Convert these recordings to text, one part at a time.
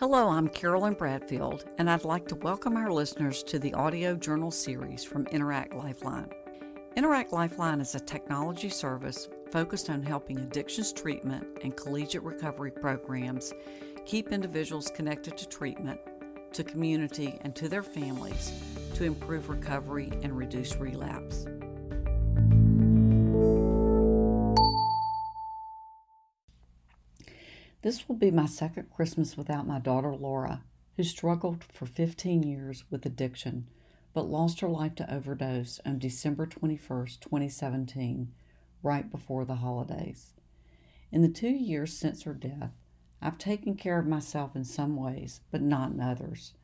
Hello, I'm Carolyn Bradfield, and I'd like to welcome our listeners to the audio journal series from Interact Lifeline. Interact Lifeline is a technology service focused on helping addictions treatment and collegiate recovery programs keep individuals connected to treatment, to community, and to their families to improve recovery and reduce relapse. This will be my second Christmas without my daughter Laura, who struggled for 15 years with addiction but lost her life to overdose on December 21, 2017, right before the holidays. In the two years since her death, I've taken care of myself in some ways, but not in others.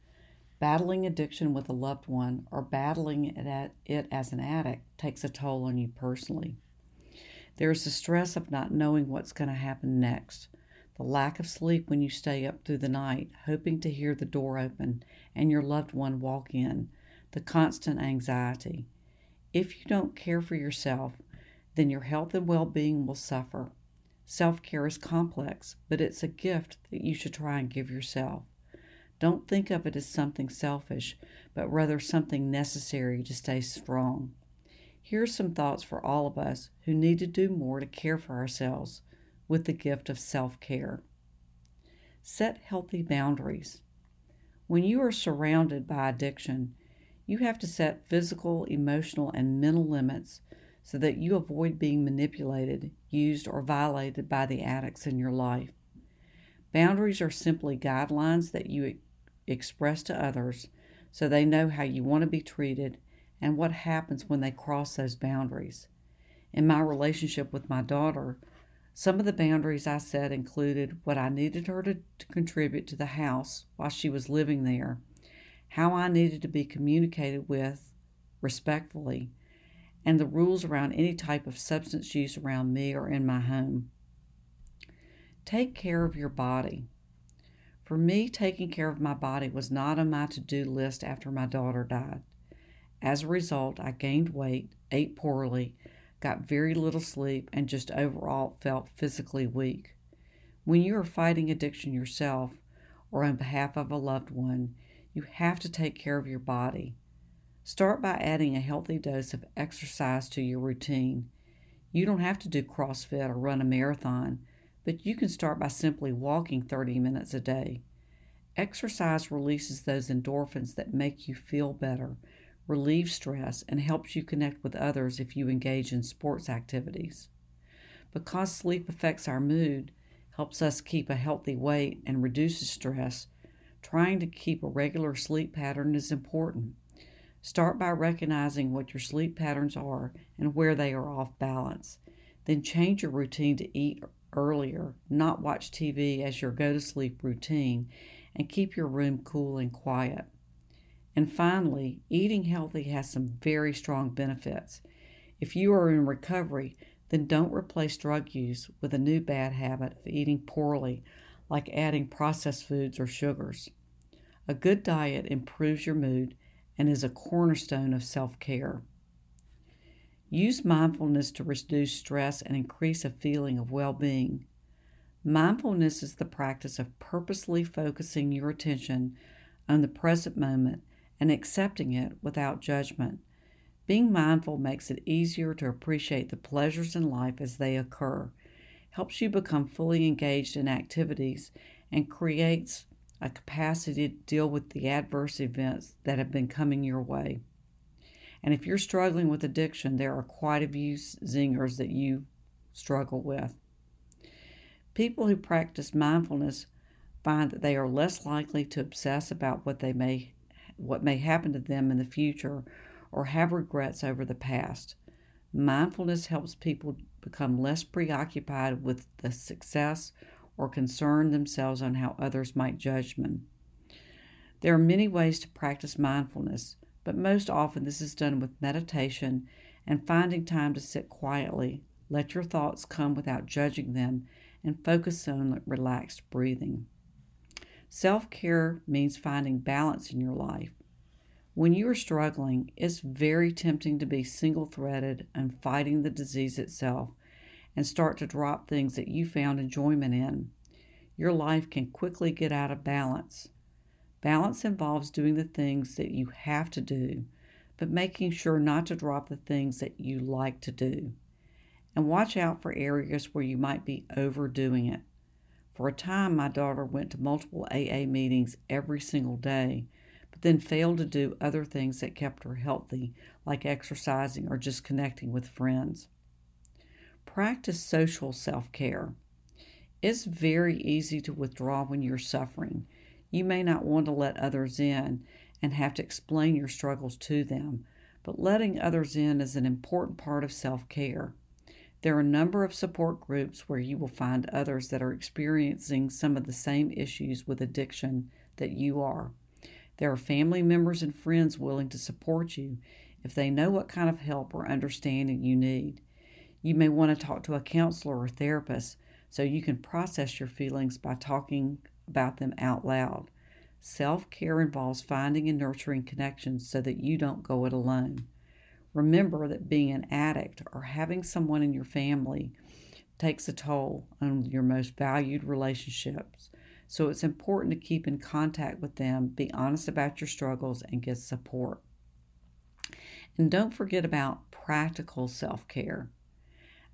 Battling addiction with a loved one or battling it, as an addict takes a toll on you personally. There is the stress of not knowing what's going to happen next the lack of sleep when you stay up through the night, hoping to hear the door open and your loved one walk in, the constant anxiety. If you don't care for yourself, then your health and well being will suffer. Self care is complex, but it's a gift that you should try and give yourself. Don't think of it as something selfish, but rather something necessary to stay strong. Here are some thoughts for all of us who need to do more to care for ourselves with the gift of self care. Set healthy boundaries. When you are surrounded by addiction, you have to set physical, emotional, and mental limits so that you avoid being manipulated, used, or violated by the addicts in your life. Boundaries are simply guidelines that you express to others so they know how you want to be treated and what happens when they cross those boundaries. In my relationship with my daughter, some of the boundaries I set included what I needed her to, to, contribute to the house while she was living there, how I needed to be communicated with respectfully, and the rules around any type of substance use around me or in my home. Take care of your body. For me, taking care of my body was not on my to do list after my daughter died. As a result, I gained weight, ate poorly, got very little sleep, and just overall felt physically weak. When you are fighting addiction yourself or on behalf of a loved one, you have to take care of your body. Start by adding a healthy dose of exercise to your routine. You don't have to do CrossFit or run a marathon, but you can start by simply walking 30 minutes a day. Exercise releases those endorphins that make you feel better relieves stress, and helps you connect with others if you engage in sports activities. Because sleep affects our mood, helps us keep a healthy weight, and reduces stress, trying to keep a regular sleep pattern is important. Start by recognizing what your sleep patterns are and where they are off balance. Then change your routine to eat earlier, not watch TV as your go to sleep routine, and keep your room cool and quiet. And finally, eating healthy has some very strong benefits. If you are in recovery, then don't replace drug use with a new bad habit of eating poorly, like adding processed foods or sugars. A good diet improves your mood and is a cornerstone of self care. Use mindfulness to reduce stress and increase a feeling of well being. Mindfulness is the practice of purposely focusing your attention on the present moment and accepting it without judgment. Being mindful makes it easier to appreciate the pleasures in life as they occur, helps you become fully engaged in activities, and creates a capacity to deal with the adverse events that have been coming your way. And if you're struggling with addiction, there are quite a few zingers that you struggle with. People who practice mindfulness find that they are less likely to obsess about what they may what may happen to them in the future or have regrets over the past. Mindfulness helps people become less preoccupied with the success or concern themselves on how others might judge them. There are many ways to practice mindfulness, but most often this is done with meditation and finding time to sit quietly, let your thoughts come without judging them, and focus on relaxed breathing. Self care means finding balance in your life. When you are struggling, it's very tempting to be single threaded and fighting the disease itself and start to drop things that you found enjoyment in. your life can quickly get out of balance. Balance involves doing the things that you have to do, but making sure not to drop the things that you like to do. And watch out for areas where you might be overdoing it. For a time, my daughter went to multiple AA meetings every single day, but then failed to do other things that kept her healthy, like exercising or just connecting with friends. Practice social self care. It's very easy to withdraw when you're suffering. You may not want to let others in and have to explain your struggles to them, but letting others in is an important part of self care. There are a number of support groups where you will find others that are experiencing some of the same issues with addiction that you are. There are family members and friends willing to support you if they know what kind of help or understanding you need. You may want to talk to a counselor or therapist so you can process your feelings by talking about them out loud. Self care involves finding and nurturing connections so that you don't go it alone. Remember that being an addict or having someone in your family takes a toll on your most valued relationships. So it's important to keep in contact with them, be honest about your struggles, and get support. And don't forget about practical self care.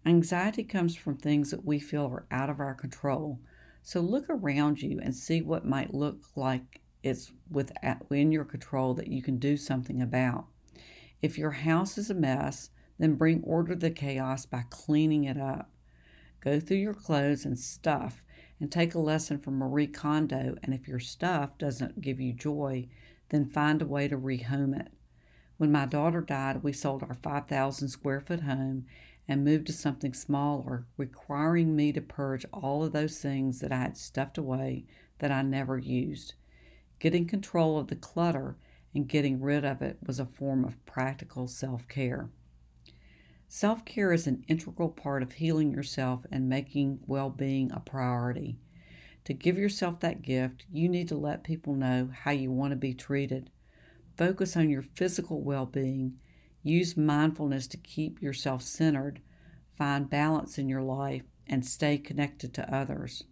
Anxiety comes from things that we feel are out of our control. So look around you and see what might look like it's within your control that you can do something about. If your house is a mess, then bring order to the chaos by cleaning it up. Go through your clothes and stuff and take a lesson from Marie Kondo. And if your stuff doesn't give you joy, then find a way to rehome it. When my daughter died, we sold our 5,000 square foot home and moved to something smaller, requiring me to purge all of those things that I had stuffed away that I never used. Getting control of the clutter and getting rid of it was a form of practical self care. Self care is an integral part of healing yourself and making well being a priority. To give yourself that gift, you need to let people know how you want to be treated. Focus on your physical well being Use mindfulness to keep yourself centered, find balance in your life, and stay connected to others.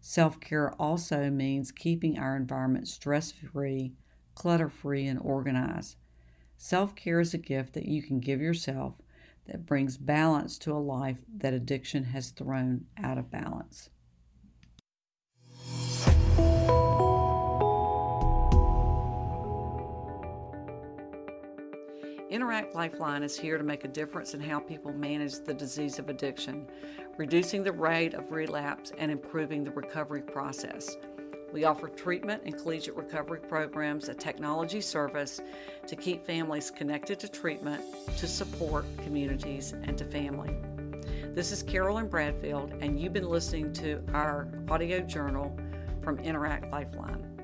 Self care also means keeping our environment stress free, clutter free, and organized. Self care is a gift that you can give yourself that brings balance to a life that addiction has thrown out of balance. Interact Lifeline is here to make a difference in how people manage the disease of addiction, reducing the rate of relapse and improving the recovery process. We offer treatment and collegiate recovery programs, a technology service to keep families connected to treatment, to support communities, and to family. This is Carolyn Bradfield, and you've been listening to our audio journal from Interact Lifeline.